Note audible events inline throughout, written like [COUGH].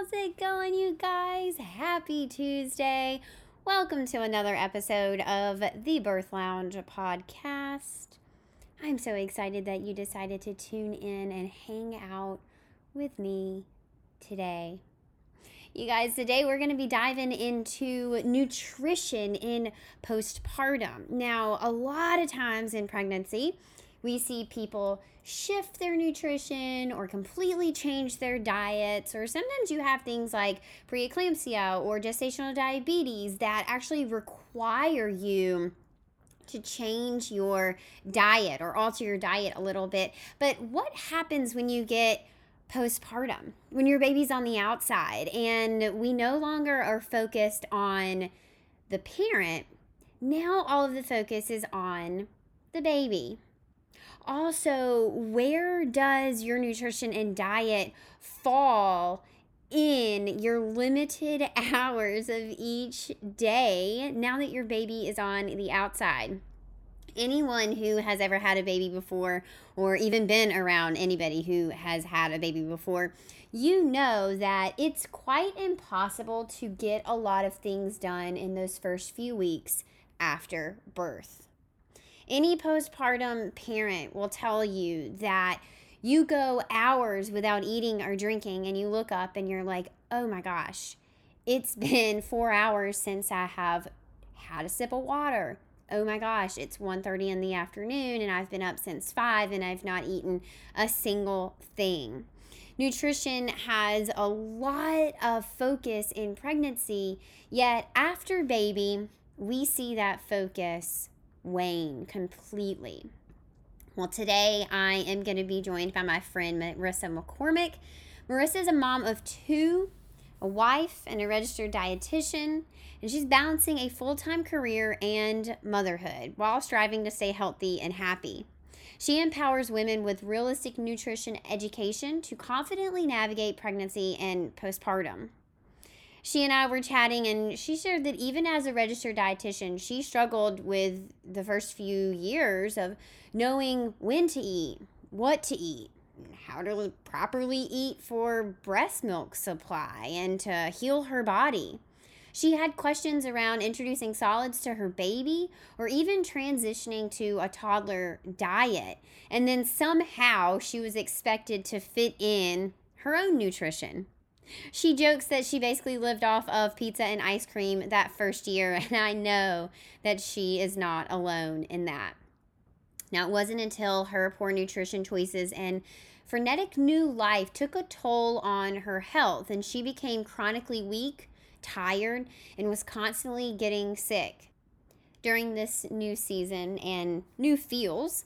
How's it going, you guys? Happy Tuesday. Welcome to another episode of the Birth Lounge podcast. I'm so excited that you decided to tune in and hang out with me today. You guys, today we're going to be diving into nutrition in postpartum. Now, a lot of times in pregnancy, we see people shift their nutrition or completely change their diets, or sometimes you have things like preeclampsia or gestational diabetes that actually require you to change your diet or alter your diet a little bit. But what happens when you get postpartum, when your baby's on the outside and we no longer are focused on the parent? Now all of the focus is on the baby also, where does your nutrition and diet fall in your limited [LAUGHS] hours of each day now that your baby is on the outside? Anyone who has ever had a baby before, or even been around anybody who has had a baby before, you know that it's quite impossible to get a lot of things done in those first few weeks after birth. Any postpartum parent will tell you that you go hours without eating or drinking and you look up and you're like, oh my gosh, it's [LAUGHS] been four hours since I have had a sip of water. Oh my gosh, it's 1.30 in the afternoon and I've been up since 5 and I've not eaten a single thing. Nutrition has a lot of focus in pregnancy, yet after baby, we see that focus wane completely. Well, today I am going to be joined by my friend Marissa McCormick. Marissa is a mom of two, a wife, and a registered dietitian, and she's balancing a full time career and motherhood while striving to stay healthy and happy. She empowers women with realistic nutrition education to confidently navigate pregnancy and postpartum she and I were chatting, and she shared that even as a registered dietitian, she struggled with the first few years of knowing when to eat, what to eat, how to properly eat for breast milk supply, and to heal her body. She had questions around introducing solids to her baby or even transitioning to a toddler diet. And then somehow she was expected to fit in her own nutrition. She jokes that she basically lived off of pizza and ice cream that first year, [LAUGHS] and I know that she is not alone in that. Now, it wasn't until her poor nutrition choices and frenetic new life took a toll on her health, and she became chronically weak, tired, and was constantly getting sick. During this new season and new feels,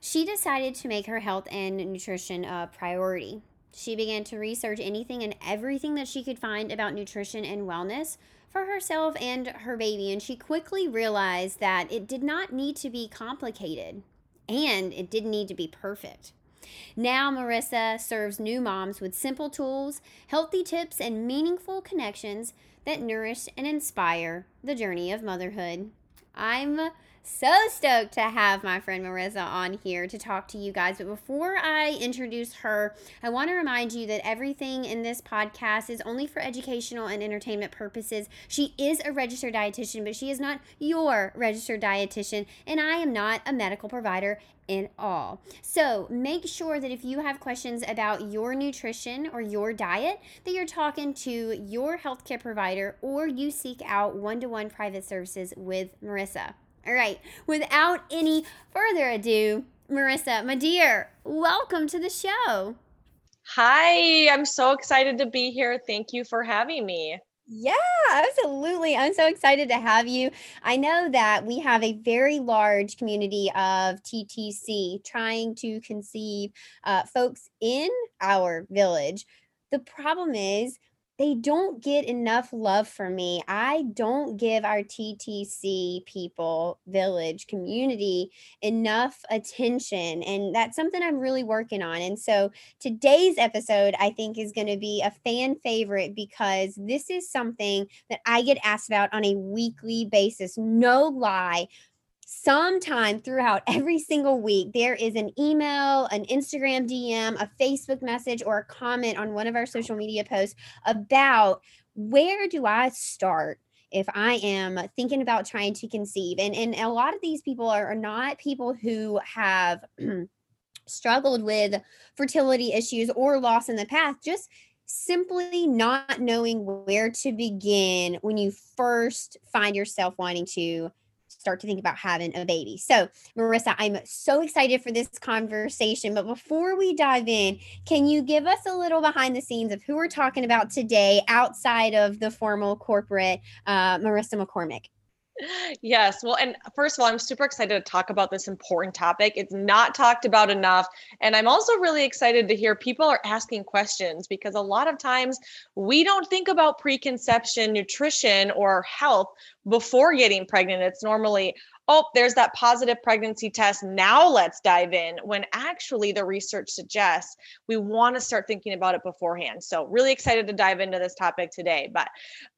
she decided to make her health and nutrition a priority. She began to research anything and everything that she could find about nutrition and wellness for herself and her baby, and she quickly realized that it did not need to be complicated and it didn't need to be perfect. Now, Marissa serves new moms with simple tools, healthy tips, and meaningful connections that nourish and inspire the journey of motherhood. I'm So stoked to have my friend Marissa on here to talk to you guys. But before I introduce her, I want to remind you that everything in this podcast is only for educational and entertainment purposes. She is a registered dietitian, but she is not your registered dietitian, and I am not a medical provider in all. So make sure that if you have questions about your nutrition or your diet, that you're talking to your healthcare provider or you seek out one to one private services with Marissa. All right, without any further ado, Marissa, my dear, welcome to the show. Hi, I'm so excited to be here. Thank you for having me. Yeah, absolutely. I'm so excited to have you. I know that we have a very large community of TTC trying to conceive uh, folks in our village. The problem is, they don't get enough love for me. I don't give our TTC people, village, community enough attention. And that's something I'm really working on. And so today's episode, I think, is going to be a fan favorite because this is something that I get asked about on a weekly basis. No lie sometime throughout every single week, there is an email, an Instagram DM, a Facebook message, or a comment on one of our social media posts about where do I start if I am thinking about trying to conceive. And, and a lot of these people are, are not people who have [CLEARS THROAT] struggled with fertility issues or loss in the past, just simply not knowing where to begin when you first find yourself wanting to start to think about having a baby. So, Marissa, I'm so excited for this conversation. But before we dive in, can you give us a little behind the scenes of who we're talking about today outside of the formal corporate uh, Marissa McCormick? Yes. Well, and first of all, I'm super excited to talk about this important topic. It's not talked about enough. And I'm also really excited to hear people are asking questions because a lot of times we don't think about preconception, nutrition, or health before getting pregnant. It's normally, oh, there's that positive pregnancy test. Now let's dive in. When actually the research suggests we want to start thinking about it beforehand. So, really excited to dive into this topic today. But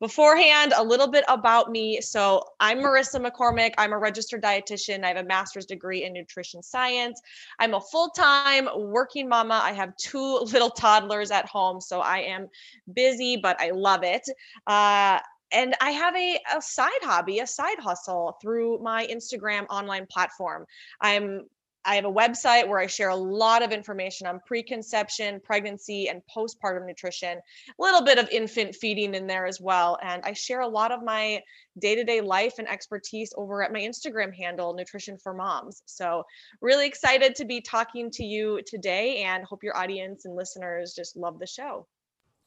beforehand, a little bit about me. So, I'm Marissa McCormick. I'm a registered dietitian. I have a master's degree in nutrition science. I'm a full time working mama. I have two [LAUGHS] little toddlers at home. So, I am busy, but I love it. Uh, and I have a, a side hobby, a side hustle through my Instagram online platform. I'm I have a website where I share a lot of information on preconception, pregnancy, and postpartum nutrition, a little bit of infant feeding in there as well. And I share a lot of my day to day life and expertise over at my Instagram handle, Nutrition for Moms. So, really excited to be talking to you today and hope your audience and listeners just love the show.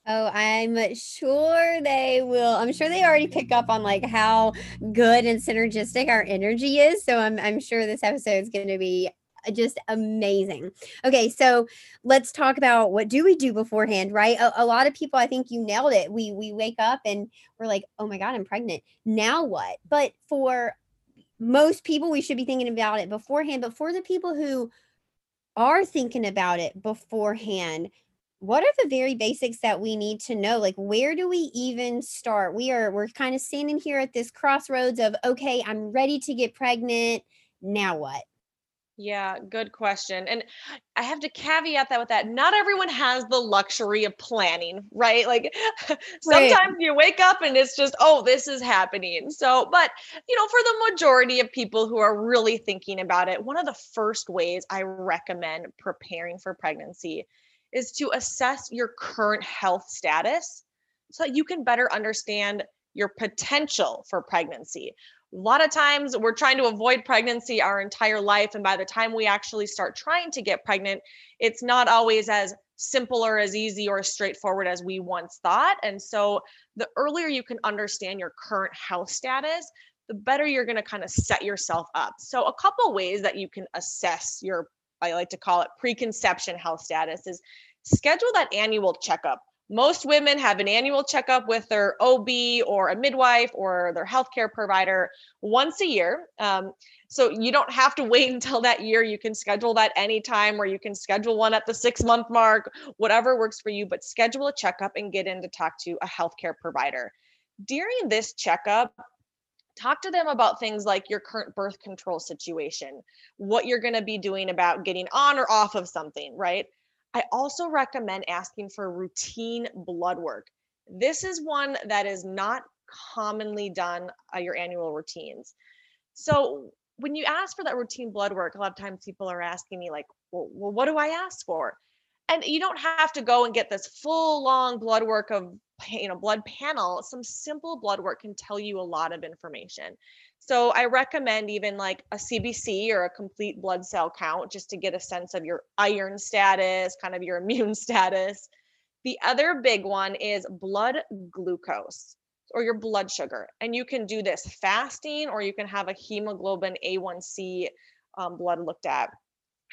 Oh, I'm sure they will. I'm sure they already pick up on like how good and synergistic our energy is. So I'm I'm sure this episode is going to be uh, just amazing. Okay, so let's talk about what do we do beforehand, right? A, a, lot of people, I think you nailed it. We we wake up and we're like, oh my god, I'm pregnant. Now what? But for most people, we should be thinking about it beforehand. But for the people who are thinking about it beforehand, what are the very basics that we need to know like where do we even start we are we're kind of standing here at this crossroads of okay i'm ready to get pregnant now what yeah, good question. And I have to caveat that with that. Not everyone has the luxury of planning, right? Like [LAUGHS] sometimes right. you wake up and it's just, oh, this is happening. So, but, you know, for the majority of people who are really thinking about it, one of the first ways I recommend preparing for pregnancy is to assess your current health status so that you can better understand your potential for pregnancy. A lot of times we're trying to avoid pregnancy our entire life. And by the time we actually start trying to get pregnant, it's not always as simple or as easy or as straightforward as we once thought. And so the earlier you can understand your current health status, the better you're going to kind of set yourself up. So, a couple ways that you can assess your I like to call it preconception health status, is schedule that annual checkup. Most women have an annual checkup with their OB or a midwife or their healthcare provider once a year. Um, so you don't have to wait [LAUGHS] until that year. You can schedule that anytime, or you can schedule one at the six month mark, whatever works for you. But schedule a checkup and get in to talk to a healthcare provider. During this checkup, talk to them about things like your current birth control situation, what you're going to be doing about getting on or off of something, right? I also recommend asking for routine blood work. This is one that is not commonly done at your annual routines. So when you ask for that routine blood work, a lot of times people are asking me like, well what do I ask for? And you don't have to go and get this full long blood work of you know blood panel some simple blood work can tell you a lot of information. So i recommend even like a cbc or a complete blood cell count just to get a sense of your iron status kind of your [LAUGHS] immune status. The other big one is blood glucose or your blood sugar and you can do this fasting or you can have a hemoglobin a1c um, blood looked at.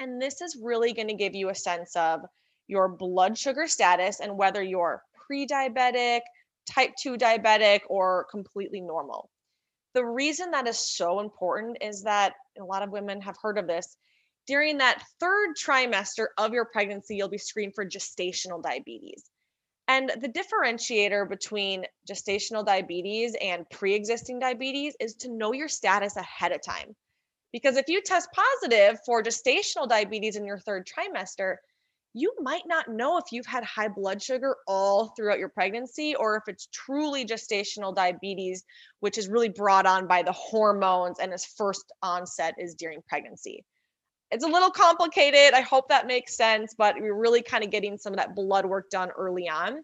And this is really going to give you a sense of your blood sugar status and whether you're pre-diabetic, type 2 diabetic, or completely normal. The reason that is so important is that a lot of women have heard of this. During that third trimester of your pregnancy, you'll be screened for gestational diabetes. And the differentiator between gestational diabetes and pre existing diabetes is to know your status ahead of time. Because if you test positive for gestational diabetes in your third trimester, you might not know if you've had high blood sugar all throughout your pregnancy or if it's truly gestational diabetes, which is really brought on by the hormones and its first onset is during pregnancy. It's a little complicated. I hope that makes sense, but we're really kind of getting some of that blood work done early on.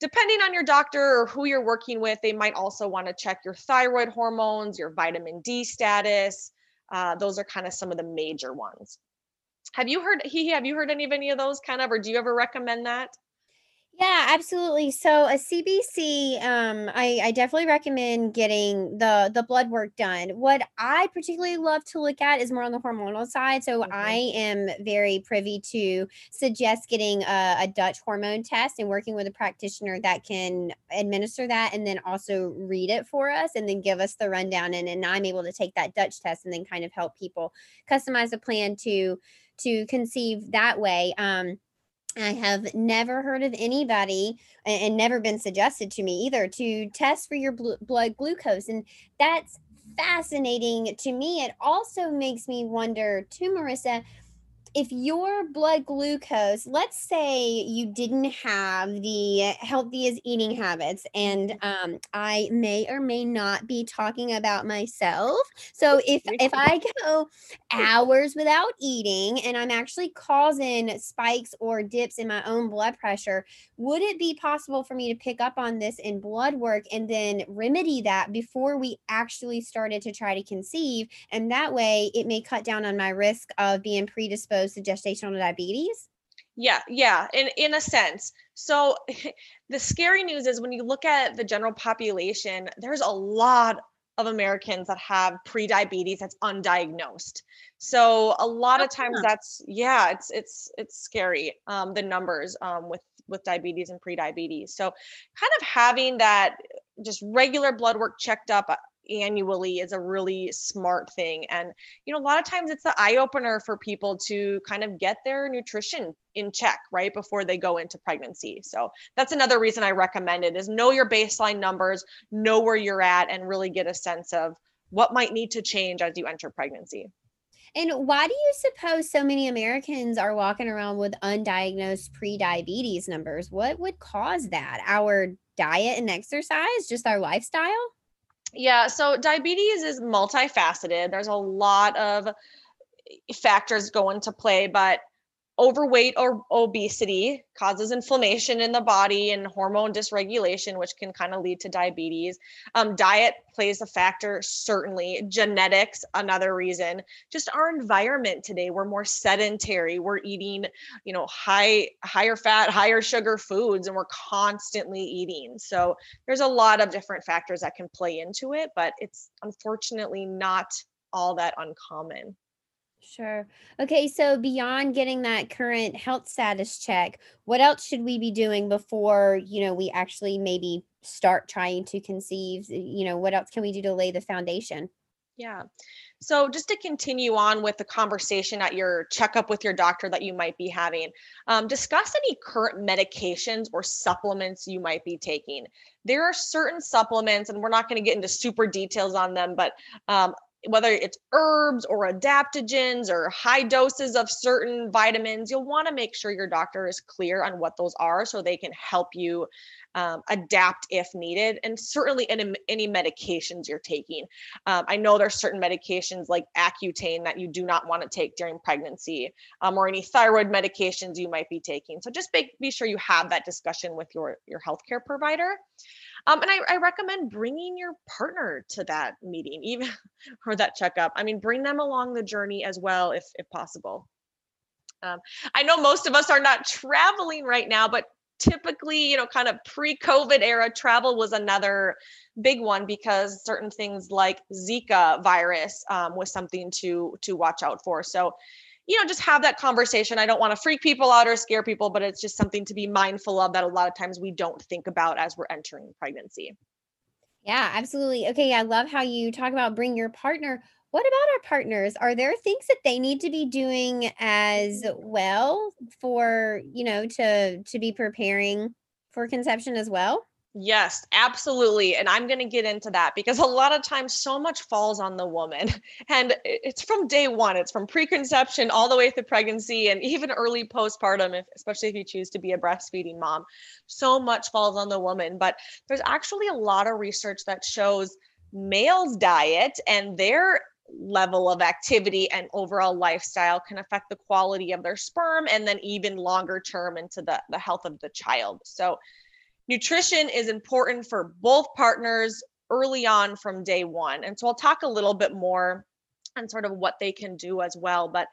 Depending on your doctor or who you're working with, they might also want to check your thyroid hormones, your vitamin D status. Uh, those are kind of some of the major ones. Have you heard he have you heard any of any of those kind of or do you ever recommend that? Yeah, absolutely. So a CBC, um, I, I definitely recommend getting the the blood work done. What I particularly love to look at is more on the hormonal side. So mm-hmm. I am very privy to suggest getting a, a Dutch hormone test and working with a practitioner that can administer that and then also read it for us and then give us the rundown. And, and I'm able to take that Dutch test and then kind of help people customize a plan to to conceive that way. Um, I have never heard of anybody and never been suggested to me either to test for your bl- blood glucose. And that's fascinating to me. It also makes me wonder, too, Marissa, if your blood glucose, let's say you didn't have the healthiest eating habits, and mm-hmm. um, I may or may not be talking about myself. So if if I go hours without eating and I'm actually causing spikes or dips in my own blood pressure, would it be possible for me to pick up on this in blood work and then remedy that before we actually started to try to conceive? And that way, it may cut down on my risk of being predisposed to gestational diabetes? Yeah, yeah, in in a sense. So [LAUGHS] the scary news is when you look at the general population, there's a lot of Americans that have pre-diabetes that's undiagnosed. So a lot of times that's yeah, it's it's it's scary um the numbers um with with diabetes and pre-diabetes. So kind of having that just regular blood work checked up annually is a really smart thing and you know a lot of times it's the eye opener for people to kind of get their nutrition in check right before they go into pregnancy so that's another reason i recommend it is know your baseline numbers know where you're at and really get a sense of what might need to change as you enter pregnancy and why do you suppose so many Americans are walking around with undiagnosed pre-diabetes numbers? What would cause that? Our diet and exercise, just our lifestyle? Yeah, so diabetes is multifaceted. There's a lot of eh, factors go into play, but overweight or obesity causes inflammation in the body and hormone dysregulation which can kind of lead to diabetes. Um, diet plays a factor certainly. Genetics another reason. Just our environment today we're more sedentary. We're eating you know high higher fat higher sugar foods and we're constantly eating. So there's a lot of different factors that can play into it but it's unfortunately not all that uncommon Sure. Okay, so beyond getting that current health status check, what else should we be doing before, you know, we actually maybe start trying to conceive? You know, what else can we do to lay the foundation? Yeah. So, just to continue on with the conversation at your checkup with your doctor that you might be having, um, discuss any current medications or supplements you might be taking. There are certain supplements, and we're not going to get into super details on them, but um, whether it's herbs or adaptogens or high doses of certain vitamins, you'll want to make sure your doctor is clear on what those are so they can help you um, adapt if needed, and certainly any, any medications you're taking. Um, I know there's certain medications like Accutane that you do not want to take during pregnancy, um, or any thyroid medications you might be taking. So just be, be sure you have that discussion with your your healthcare provider. Um, and I, I, recommend bringing your partner to that meeting, even [LAUGHS] or that checkup. I mean, bring them along the journey as well, if if possible. Um, I know most of us are not traveling right now, but typically, you know, kind of pre COVID era travel was another big one because certain things like Zika virus um, was something to to watch out for. So, you know, just have that conversation. I don't want to freak people out or scare people, but it's just something to be mindful of that a lot of times we don't think about as we're entering pregnancy. Yeah, absolutely. Okay, I love how you talk about bring your partner. What about our partners? Are there things that they need to be doing as well for, you know, to to be preparing for conception as well? Yes, absolutely. And I'm going to get into that because a lot of times so much falls on the woman. [LAUGHS] And it's from day one, it's from preconception all the way through pregnancy and even early postpartum, if, especially if you choose to be a breastfeeding mom. So much falls on the woman. But there's actually a lot of research that shows males' diet and their level of activity and overall lifestyle can affect the quality of their sperm and then even longer term into the, the health of the child. So, nutrition is important for both partners early on from day one. And so, I'll talk a little bit more on sort of what they can do as well. But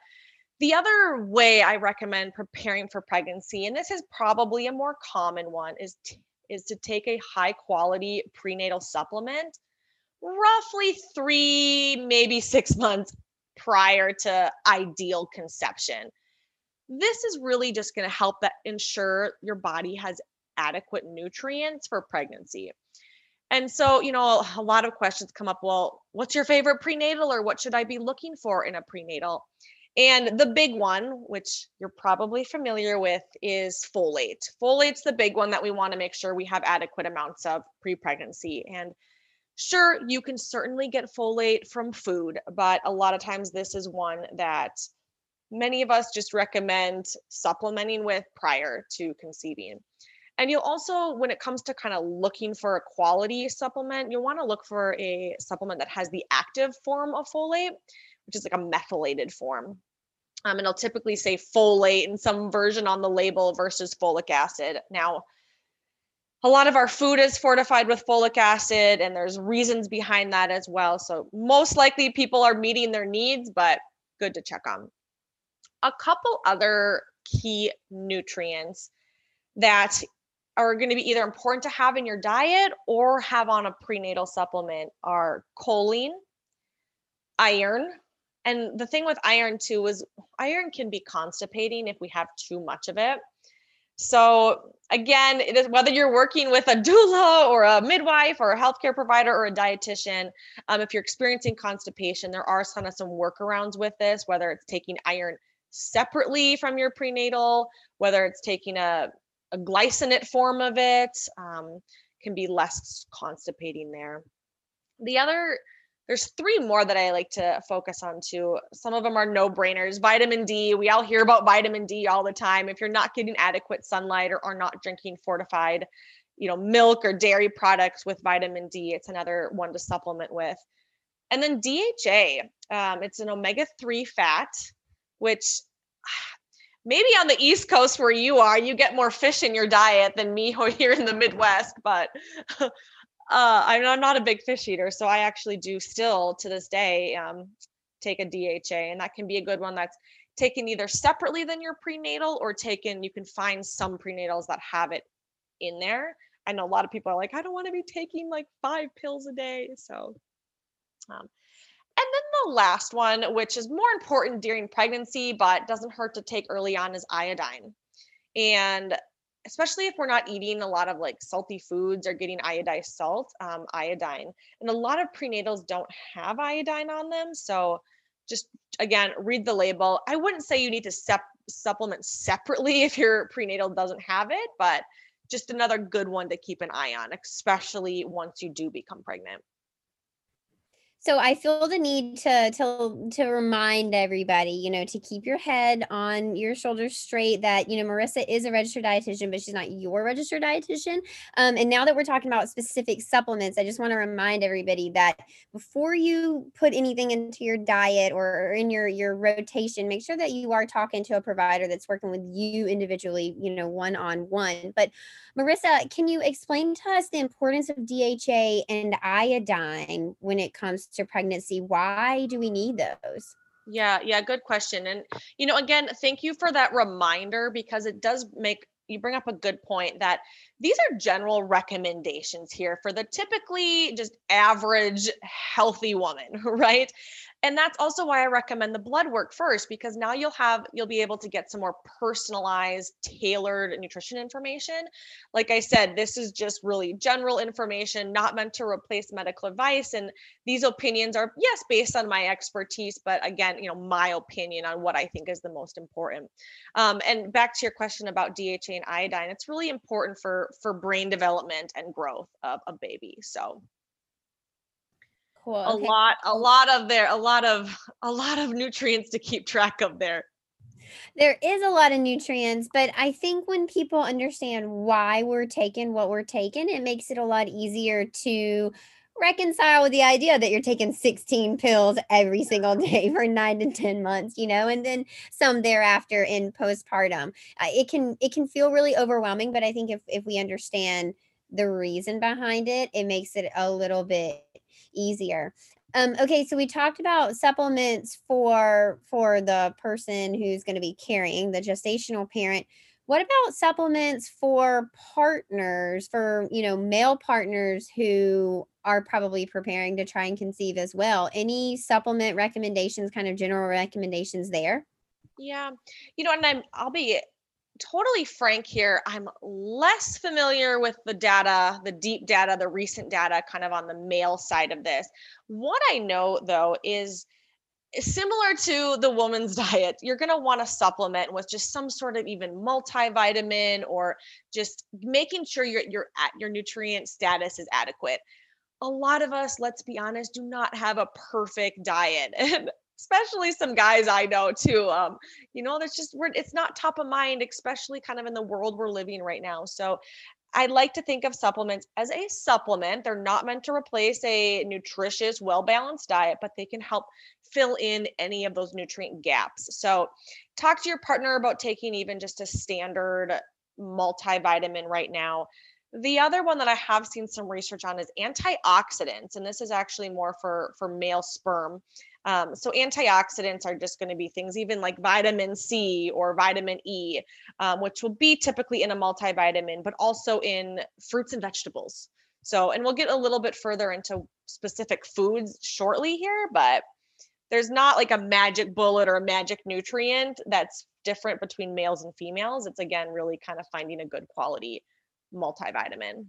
the other way I recommend preparing for pregnancy, and this is probably a more common one, is t- is to take a high quality prenatal supplement roughly three, maybe six months prior to ideal conception. This is really just going to help that ensure your body has adequate nutrients for pregnancy. And so, you know, a lot of questions come up. Well, what's your favorite prenatal or what should I be looking for in a prenatal? And the big one, which you're probably familiar with, is folate. Folate's the big one that we want to make sure we have adequate amounts of pre pregnancy. And Sure, you can certainly get folate from food, but a lot of times this is one that many of us just recommend supplementing with prior to conceiving. And you'll also, when it comes to kind of looking for a quality supplement, you'll want to look for a supplement that has the active form of folate, which is like a methylated form. Um, and it'll typically say folate in some version on the label versus folic acid. Now, a lot of our food is fortified with folic acid and there's reasons behind that as well. So most likely people are meeting their needs but good to check on. A couple other key nutrients that are going to be either important to have in your diet or have on a prenatal supplement are choline iron and the thing with iron too is iron can be constipating if we have too much of it so again, whether you're working with a [LAUGHS] doula or a midwife or a healthcare provider or a dietitian, um, if you're experiencing constipation, there are of some workarounds with this, whether it's taking iron separately from your prenatal, whether it's taking a, a glycinate form of it, um, can be less constipating there. The other there's three more that I like to focus on too. Some of them are no brainers. Vitamin D, we all hear about vitamin D all the time. If you're not getting adequate sunlight or are not drinking fortified, you know, milk or dairy products with vitamin D, it's another one to supplement with. And then DHA, um, it's an omega 3 fat, which [SIGHS] maybe on the East Coast where you are, you get more fish in your diet than me [LAUGHS] here in the Midwest, but [LAUGHS] uh, I'm, I'm not a big fish eater, so I actually do still to this day um, take a DHA, and that can be a good one that's taken either separately than your prenatal or taken. You can find some prenatals that have it in there. I know a lot of people are like, I don't want to be taking like five pills a day, so. Um, and then the last one, which is more important during pregnancy, but doesn't hurt to take early on, is iodine. And especially if we're not eating a lot of like salty foods or getting iodized salt, um, iodine. And a lot of prenatals don't have iodine on them. So just again, read the label. I wouldn't say you need to sep- supplement separately [LAUGHS] if your prenatal doesn't have it, but just another good one to keep an eye on, especially once you do become pregnant. So I feel the need to to to remind everybody, you know, to keep your head on your shoulders straight. That you know, Marissa is a registered dietitian, but she's not your registered dietitian. Um, and now that we're talking about specific supplements, I just want to remind everybody that before you put anything into your diet or in your your rotation, make sure that you are talking to a provider that's working with you individually, you know, one on one. But Marissa, can you explain to us the importance of DHA and iodine when it comes to pregnancy. Why do we need those? Yeah, yeah, good question. And, you know, again, thank you for that reminder because it does make you bring up a good point that these are general recommendations here for the typically just average healthy woman, [LAUGHS] right? And that's also why i recommend the blood work first because now you'll have you'll be able to get some more personalized tailored nutrition information. Like i said this is just really general information not meant to replace medical advice. And these opinions are yes based on my expertise but again you know my opinion on what i think is the most important. Um, and back to your question about dha and iodine it's really important for for brain development and growth of a baby. So Cool. A lot, a lot of there, a lot of, [LAUGHS] a lot of nutrients to keep track of there. There is a lot of nutrients, but I think when people understand why we're taking what we're taking, it makes it a lot easier to reconcile with the idea that you're taking 16 pills every single [LAUGHS] day for 9 to 10 months you know and then some thereafter in postpartum uh, it can it can feel really overwhelming but i think if if we understand the reason behind it it makes it a little bit easier. Um, okay, so we talked about supplements for for the person who's going to be carrying the gestational parent. What about supplements for partners, for you know, male partners who are probably preparing to try and conceive as well? Any supplement recommendations, kind of general recommendations there? Yeah, you know, and I'm I'll be totally frank here, I'm less familiar with the data, the deep data, the recent data kind of on the male side of this. What I know though is similar to the woman's [LAUGHS] diet, you're going to want to supplement with just some sort of even multivitamin or just making sure your your your nutrient status is adequate. A lot of us, let's be honest, do not have a perfect diet. And [LAUGHS] especially some guys I know too. Um, you know, that's just we're it's not top of mind, especially kind of in the world we're living right now. So I like to think of supplements as a supplement. They're not meant to replace a nutritious, well balanced diet, but they can help fill in any of those nutrient gaps. So, talk to your partner about taking even just a standard multivitamin right now. The other one that I have seen some research on is antioxidants, and this is actually more for for male sperm. Um, so antioxidants are just going to be things even like vitamin C or vitamin E, um, which will be typically in a multivitamin, but also in fruits and vegetables. So, and we'll get a little bit further into specific foods shortly here, but there's not like a magic bullet or a magic nutrient that's different between males and females. It's again really kind of finding a good quality multivitamin.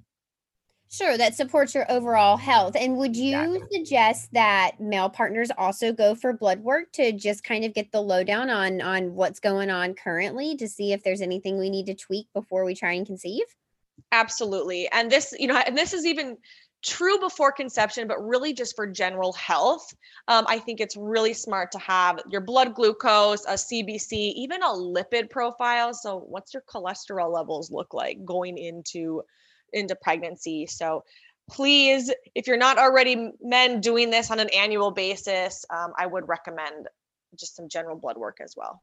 Sure, that supports your overall health. And would you exactly. suggest that male partners also go for blood work to just kind of get the lowdown on on what's going on currently to see if there's anything we need to tweak before we try and conceive? Absolutely. And this, you know, and this is even true before conception, but really just for general health. Um, I think it's really smart to have your blood glucose, a CBC, even a lipid profile. So, what's your cholesterol levels look like going into into pregnancy. So please, if you're not already men doing this on an annual basis, um, I would recommend just some general blood work as well.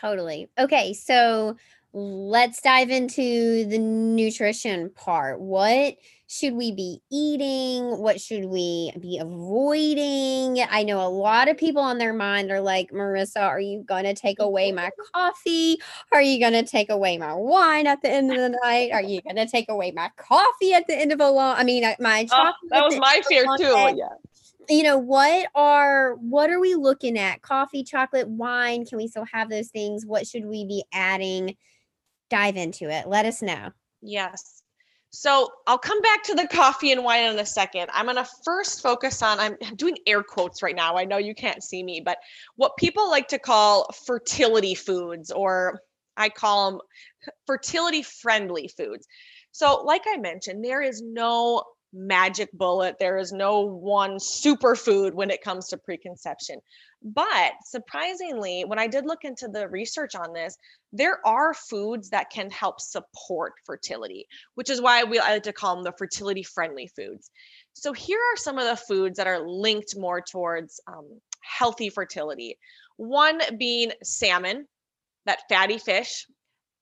Totally. Okay. So let's dive into the nutrition part. What should we be eating? What should we be avoiding? I know a lot of people on their mind are like, Marissa, are you going to take [LAUGHS] away my coffee? Are you going to take away my wine at the end of the night? Are you going to take away my coffee at the end of a long? I mean, uh, my oh, chocolate. Oh, that was my fear too. Yeah you know what are what are we looking at coffee chocolate wine can we still have those things what should we be adding dive into it. Let us know. Yes. So I'll come back to the coffee and wine in a second. I'm going to first focus on, I'm doing air quotes right now. I know you can't see me, but what people like to call fertility foods, or I call them fertility friendly foods. So, like I mentioned, there is no magic bullet. There is no one superfood when it comes to preconception. But surprisingly, when I did look into the research on this, there are foods that can help support fertility, which is why we I like to call them the fertility friendly foods. So here are some of the foods that are linked more towards um, healthy fertility. One being salmon, that fatty fish,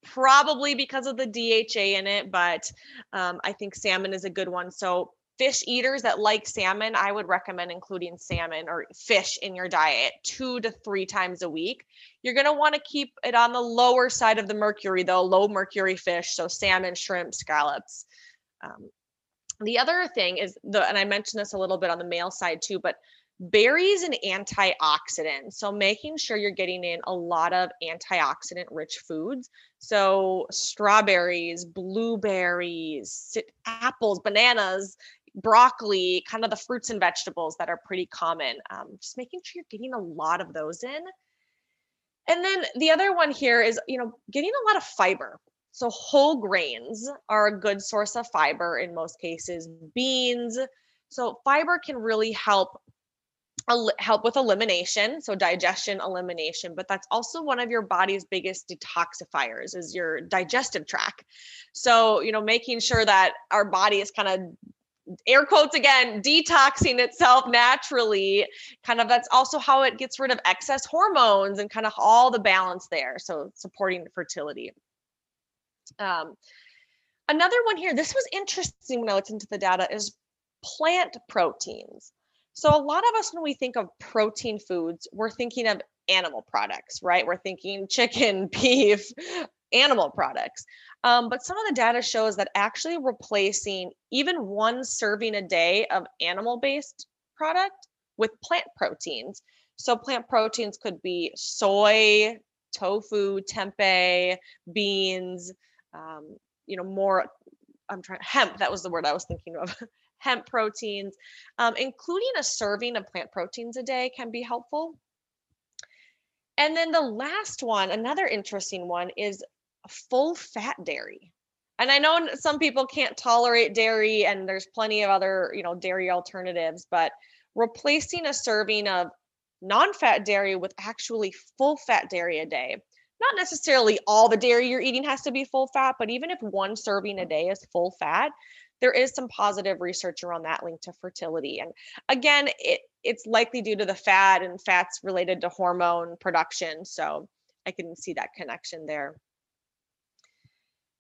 probably because of the DHA in it, but um, I think salmon is a good one. So fish eaters that like salmon, I would recommend including salmon or fish in your diet two to three times a week. You're going to want to keep it on the lower side of the mercury, though, low mercury fish. So salmon, shrimp, scallops. Um, the other thing is the, and I mentioned this a little bit on the male side too, but berries and antioxidants. So making sure you're getting in a lot of antioxidant rich foods. So strawberries, blueberries, apples, bananas, broccoli, kind of the fruits and vegetables that are pretty common. Um, just making sure you're getting a lot of those in. And then the other one here is, you know, getting a lot of fiber. So whole grains are a good source of fiber in most cases. Beans. So fiber can really help help with elimination so digestion elimination but that's also one of your body's biggest detoxifiers is your digestive tract. So you know making sure that our body is kind of air quotes again detoxing itself naturally kind of that's also how it gets rid of excess hormones and kind of all the balance there so supporting fertility. Um, another one here this was interesting when i looked into the data is plant proteins so a lot of us when we think of protein foods we're thinking of animal products right we're thinking chicken [LAUGHS] beef animal products um, but some of the data shows that actually replacing even one serving a day of animal based product with plant proteins. So, plant proteins could be soy, tofu, tempeh, beans, um, you know, more, I'm trying, hemp, that was the word I was thinking of. [LAUGHS] hemp proteins, um, including a serving of plant proteins a day can be helpful. And then the last one, another interesting one, is full fat dairy. And I know some people can't tolerate dairy and there's plenty of other, you know, dairy alternatives, but replacing a serving of non-fat dairy with actually full fat dairy a day. Not necessarily all the dairy you're eating has to be full fat, but even if one serving a day is full fat, there is some positive research around that linked to fertility. And again, it it's likely due to the fat and fats related to hormone production. So I can see that connection there.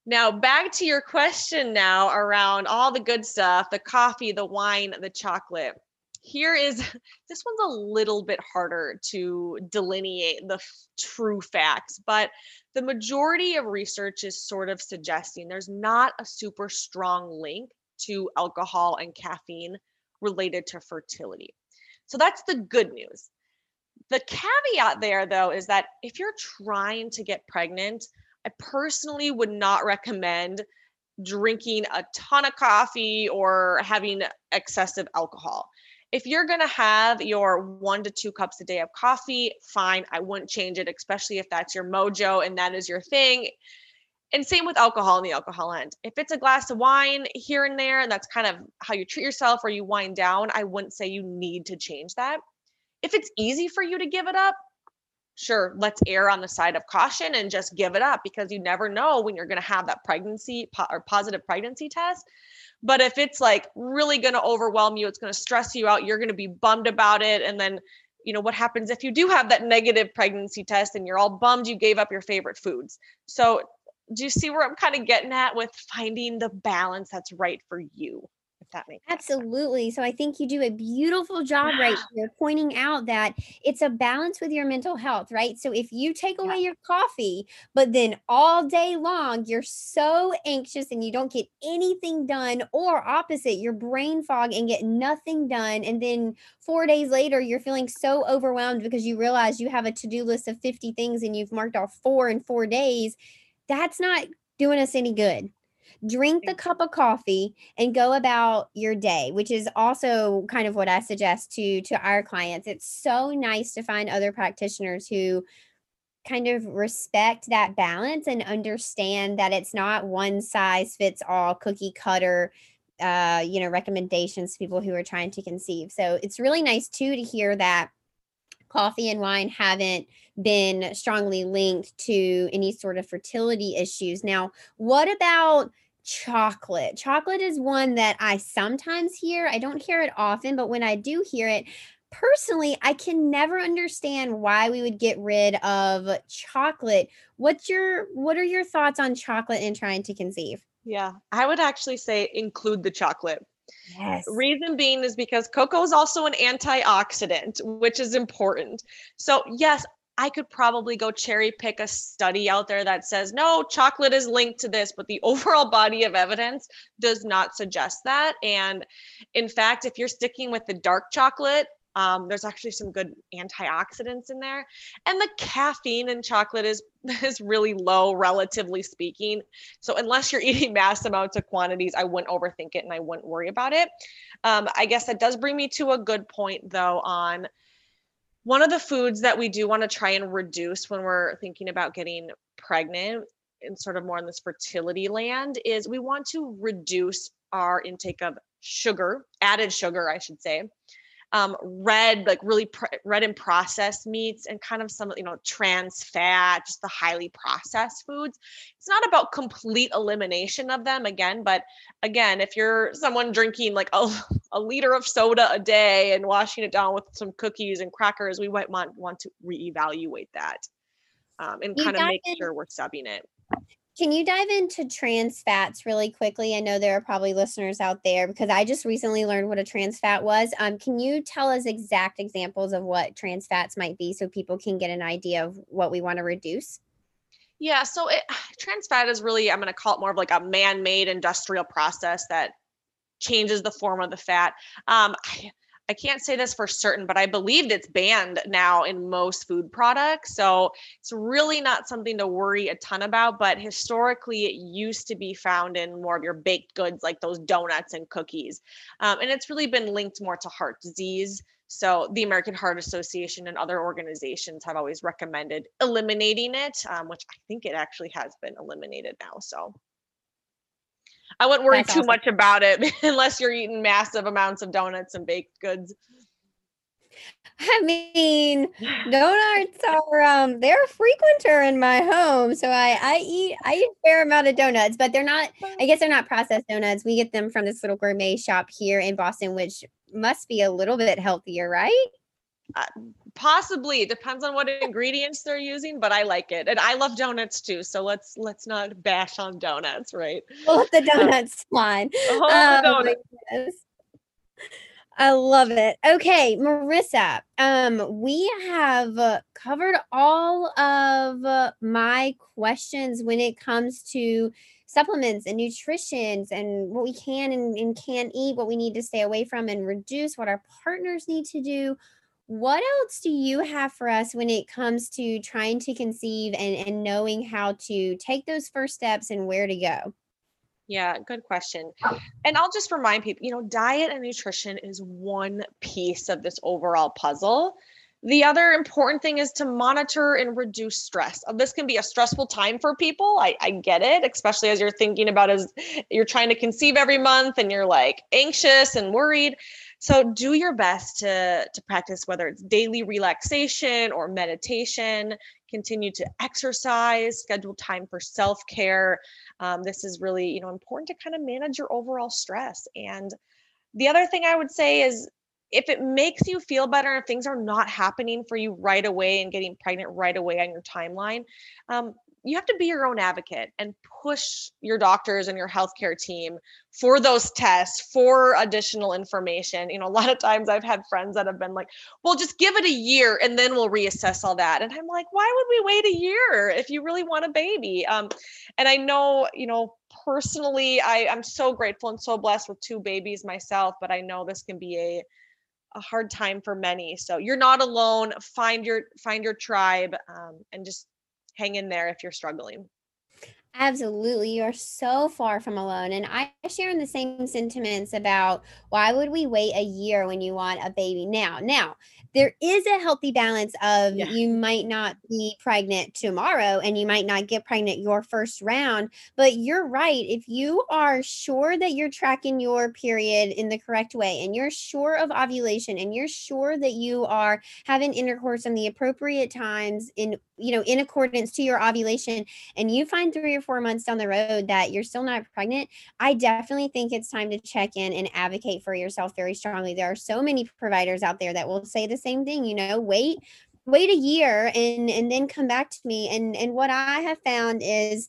Now, back to your question now around all the good stuff the coffee, the wine, the chocolate. Here is [LAUGHS] this one's a little bit harder to delineate the f- true facts, but the majority of research is sort of suggesting there's not a super strong link to alcohol and caffeine related to fertility. So that's the good news. The caveat there, though, is that if you're trying to get pregnant, I personally would not recommend drinking a ton of coffee or having excessive alcohol. If you're going to have your one to two cups a day of coffee, fine. I wouldn't change it, especially if that's your mojo and that is your thing. And same with alcohol on the alcohol end. If it's a glass of wine here and there, and that's kind of how you treat yourself or you wind down, I wouldn't say you need to change that. If it's easy for you to give it up, sure, let's err on the side of caution and just give it up because you never know when you're going to have that pregnancy po- or positive pregnancy test. But if it's like really going to overwhelm you, it's going to stress you out, you're going to be bummed about it. And then, you know, what happens if you do have that negative pregnancy test and you're all bummed you gave up your favorite foods? So, do you see where I'm kind of getting at with finding the balance that's right for you? That makes absolutely sense. so i think you do a beautiful job right [GASPS] here pointing out that it's a balance with your mental health right so if you take away yeah. your coffee but then all day long you're so anxious and you don't get anything done or opposite your brain fog and get nothing done and then 4 days later you're feeling so overwhelmed because you realize you have a to-do list of 50 things and you've marked off 4 in 4 days that's not doing us any good drink the cup of coffee and go about your day which is also kind of what i suggest to to our clients. It's so nice to find other practitioners who kind of respect that balance and understand that it's not one size fits all cookie cutter uh you know recommendations to people who are trying to conceive. So it's really nice too to hear that coffee and wine haven't been strongly linked to any sort of fertility issues. Now what about chocolate. Chocolate is one that I sometimes hear. I don't hear it often, but when I do hear it, personally, I can never understand why we would get rid of chocolate. What's your what are your thoughts on chocolate and trying to conceive? Yeah, I would actually say include the chocolate. Yes. Reason being is because cocoa is also an antioxidant, which is important. So, yes, I could probably go cherry pick a study out there that says, no, chocolate is linked to this, but the [LAUGHS] overall body of evidence does not suggest that. And in fact, if you're sticking with the dark chocolate, um, there's actually some good antioxidants in there. And the caffeine in chocolate is, [LAUGHS] is really low, relatively speaking. So, unless you're [LAUGHS] eating mass amounts of quantities, I wouldn't overthink it and I wouldn't worry about it. Um, I guess that does bring me to a good point, though, on one of the foods that we do want to try and reduce when we're thinking about getting pregnant and sort of more in this fertility land is we want to reduce our intake of sugar, added sugar, I should say um, red, like really pr- red and processed meats, and kind of some, you know, trans fat, just the highly processed foods. It's not about complete elimination of them again, but again, if you're someone drinking like a, [LAUGHS] a liter of soda a day and washing it down with some cookies and crackers, we might want, want to reevaluate that um, and kind of make sure we're subbing it. Can you dive into trans fats really quickly? I know there are probably listeners out there because I just recently learned what a trans fat was. Um, can you tell us exact examples of what trans fats might be so people can get an idea of what we want to reduce? Yeah, so it, [SIGHS] trans fat is really, I'm going to call it more of like a man made industrial process that changes the form of the fat. Um, [SIGHS] I, I can't say this for certain, but I believed it's banned now in most food products. So it's really not something to worry a ton about. But historically, it used to be found in more of your baked goods like those donuts and cookies. Um, and it's really been linked more to heart disease. So the American Heart Association and other organizations have always recommended eliminating it, um, which I think it actually has been eliminated now. So I wouldn't worry That's too awesome. much about it [LAUGHS] unless you're eating massive amounts of donuts and baked goods. I mean, [SIGHS] donuts are um they're a frequenter in my home. So I I eat I eat a fair amount of donuts, but they're not I guess they're not processed donuts. We get them from this little gourmet shop here in Boston, which must be a little bit healthier, right? Uh, possibly it depends on what ingredients they're using but i like it and i love donuts too so let's let's not bash on donuts right we'll let the [LAUGHS] donuts slide oh, donuts. I love it. Okay, Marissa, um, we have uh, covered all of uh, my questions when it comes to supplements and nutritions and what we can and, and can't eat, what we need to stay away from and reduce, what our partners need to do what else do you have for us when it comes to trying to conceive and, and knowing how to take those first steps and where to go? Yeah, good question. And I'll just remind people, you know, diet and nutrition is one piece of this overall puzzle. The other important thing is to monitor and reduce stress. Uh, this can be a stressful time for people. I, I get it, especially as you're thinking about as you're trying to conceive every month and you're like anxious and worried. So do your best to to practice whether it's daily relaxation or meditation. Continue to exercise. Schedule time for self care. Um, this is really you know important to kind of manage your overall stress. And the other thing I would say is if it makes you feel better if things are not happening for you right away and getting pregnant right away on your timeline, um, you have to be your own advocate and push your doctors and your healthcare team for those tests for additional information. You know a lot of times i've had friends that have been like well just give it a year and then we'll reassess all that. And i'm like why would we wait a year if you really want a baby? Um, and i know you know personally I, i'm so grateful and so blessed with two babies myself but i know this can be a a hard time for many. So you're not alone. Find your find your tribe um, and just hang in there if you're struggling. Absolutely. You are so far from alone. And I share in the same sentiments about why would we wait a year when you want a baby now? Now, there is a healthy balance of yeah. you might not be pregnant tomorrow and you might not get pregnant your first round but you're right if you are sure that you're tracking your period in the correct way and you're sure of ovulation and you're sure that you are having intercourse in the appropriate times in you know in accordance to your ovulation and you find 3 or 4 months down the road that you're still not pregnant i definitely think it's time to check in and advocate for yourself very strongly. There are so many providers out there that will say the same thing you know wait wait a year and and then come back to me. And and what i have found is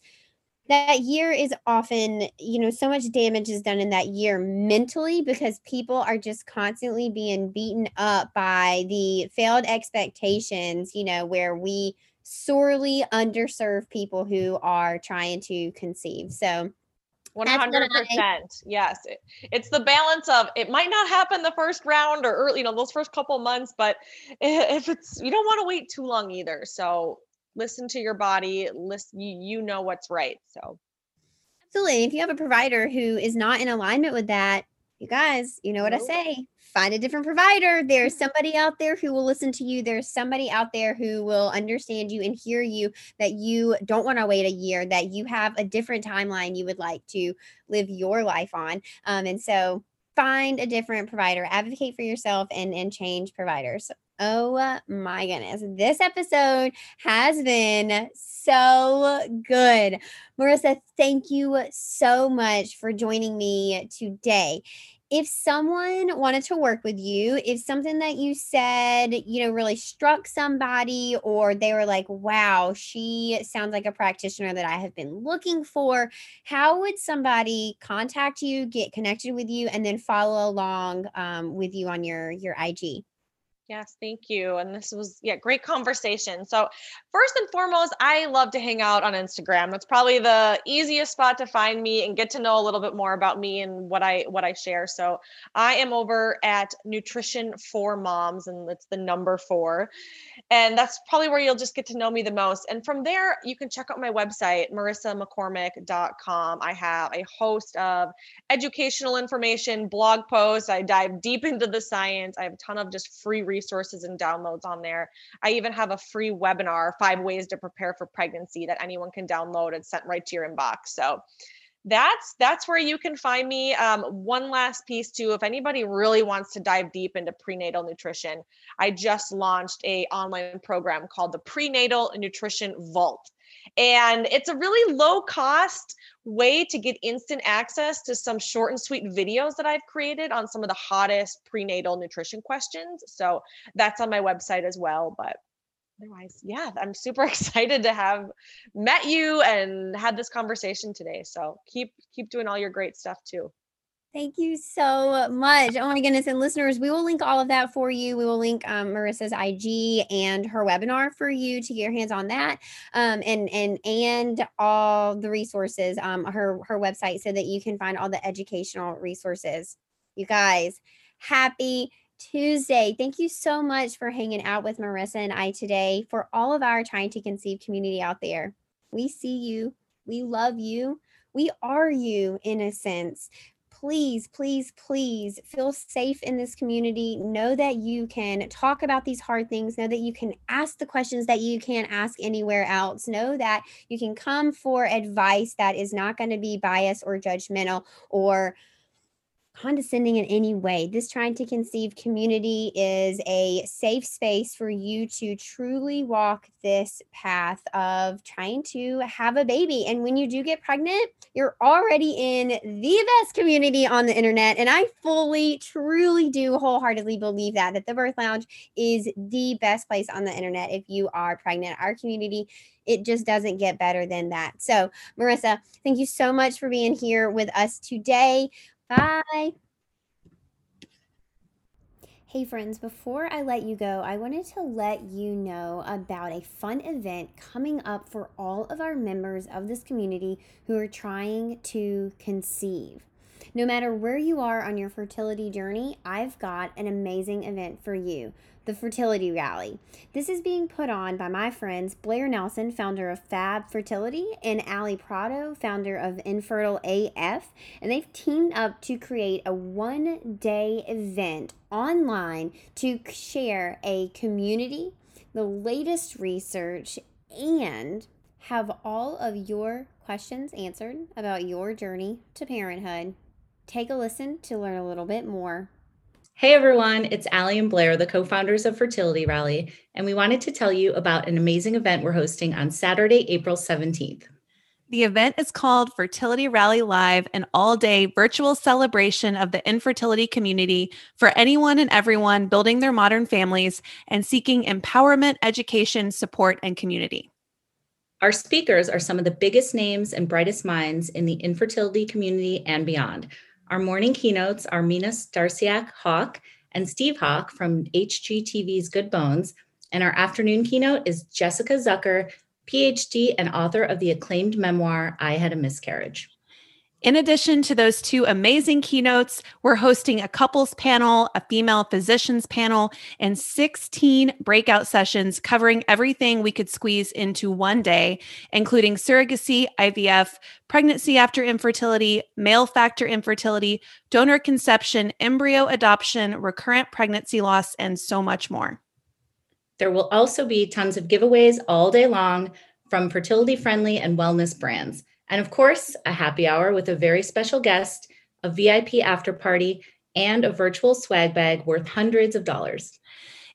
that year is often you know so much damage is done in that year mentally because people are just constantly being beaten up by the failed expectations you know where we sorely underserve people who are trying to conceive. So 100% yes. It's the balance of it might not happen the first round or early you know those first couple months but [LAUGHS] if it's you don't want to wait too long either. So listen to your body listen you, you know what's right so. Absolutely if you have a provider who is not in alignment with that you guys you know what nope. i say find a different provider. There's mm-hmm. somebody out there who will listen to you. There's somebody out there who will understand you and hear you that you don't want to wait a year, that you have a different timeline you would like to live your life on. Um, and so find a different provider, advocate for yourself and, and change providers. Oh my goodness. This episode has been so good. Marissa, thank you so much for joining me today if someone wanted to work with you, if something that you said, you know, really struck somebody, or they were like, wow, she sounds like a practitioner that I have been looking for, how would somebody contact you, get connected with you, and then follow along um, with you on your your IG? Yes, thank you. And this was yeah, great conversation. So, first and foremost, I love to hang out on Instagram. That's probably the easiest spot to find me and get to know a little bit more about me and what I what I share. So, I am over at Nutrition for Moms and it's the number 4. And that's probably where you'll just get to know me the most. And from there, you can check out my website, marissamccormick.com. I have a host of educational information, blog posts. I dive deep into the science. I have a ton of just free resources and downloads on there. I even have a free webinar, five ways to prepare for pregnancy that anyone can download and sent right to your inbox. So that's that's where you can find me um, one last piece too if anybody really wants to dive deep into prenatal nutrition i just launched a online program called the prenatal nutrition vault and it's a really low cost way to get instant access to some short and sweet videos that I've created on some of the hottest prenatal nutrition questions. So that's on my website as well. But otherwise, yeah, I'm super [LAUGHS] excited to have met you and had this conversation today. So keep keep doing all your great stuff too. Thank you so much. Oh my goodness. And listeners, we will link all of that for you. We will link um, Marissa's IG and her webinar for you to get your hands on that. Um, and and and all the resources, um, her her website so that you can find all the educational resources. You guys, happy Tuesday. Thank you so much for hanging out with Marissa and I today. For all of our trying to conceive community out there. We see you. We love you. We are you in a sense please, please, please feel safe in this community. Know that you can talk about these hard things. Know that you can ask the questions that you can't ask anywhere else. Know that you can come for advice that is not going to be biased or judgmental or condescending in any way. This trying to conceive community is a safe space for you to truly walk this path of trying to have a baby. And when you do get pregnant, you're already in the best community on the internet. And I fully, truly do wholeheartedly believe that, that the Birth Lounge is the best place on the internet if you are pregnant. Our community it just doesn't get better than that. So, Marissa, thank you so much for being here with us today. Bye. Hey, friends, before I let you go, I wanted to let you know about a fun event coming up for all of our members of this community who are trying to conceive. No matter where you are on your fertility journey, I've got an amazing event for you. The Fertility Rally. This is being put on by my friends Blair Nelson, founder of Fab Fertility, and Ali Prado, founder of Infertile AF. And they've teamed up to create a one day event online to share a community, the latest research, and have all of your questions answered about your journey to parenthood. Take a listen to learn a little bit more. Hey everyone, it's Ali and Blair, the co founders of Fertility Rally, and we wanted to tell you about an amazing event we're hosting on Saturday, April 17th. The event is called Fertility Rally Live, an all day virtual celebration of the infertility community for anyone and everyone building their modern families and seeking empowerment, education, support, and community. Our speakers are some of the biggest names and brightest minds in the infertility community and beyond. Our morning keynotes are Mina Starsiak Hawk and Steve Hawk from HGTV's Good Bones. And our afternoon keynote is Jessica Zucker, PhD and author of the acclaimed memoir, I Had a Miscarriage. In addition to those two amazing keynotes, we're hosting a couples panel, a female physicians panel, and 16 breakout sessions covering everything we could squeeze into one day, including surrogacy, IVF, pregnancy after infertility, male factor infertility, donor conception, embryo adoption, recurrent pregnancy loss, and so much more. There will also be tons of giveaways all day long from fertility friendly and wellness brands. And of course, a happy hour with a very special guest, a VIP after party, and a virtual swag bag worth hundreds of dollars.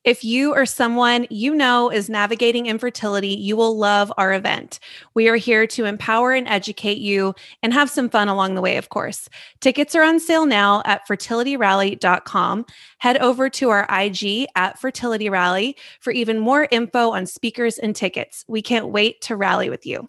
If you or someone you know is navigating infertility, you will love our event. We are here to empower and educate you and have some fun along the way, of course. Tickets are on sale now at fertilityrally.com. Head over to our IG at Fertility Rally for even more info on speakers and tickets. We can't wait to rally with you.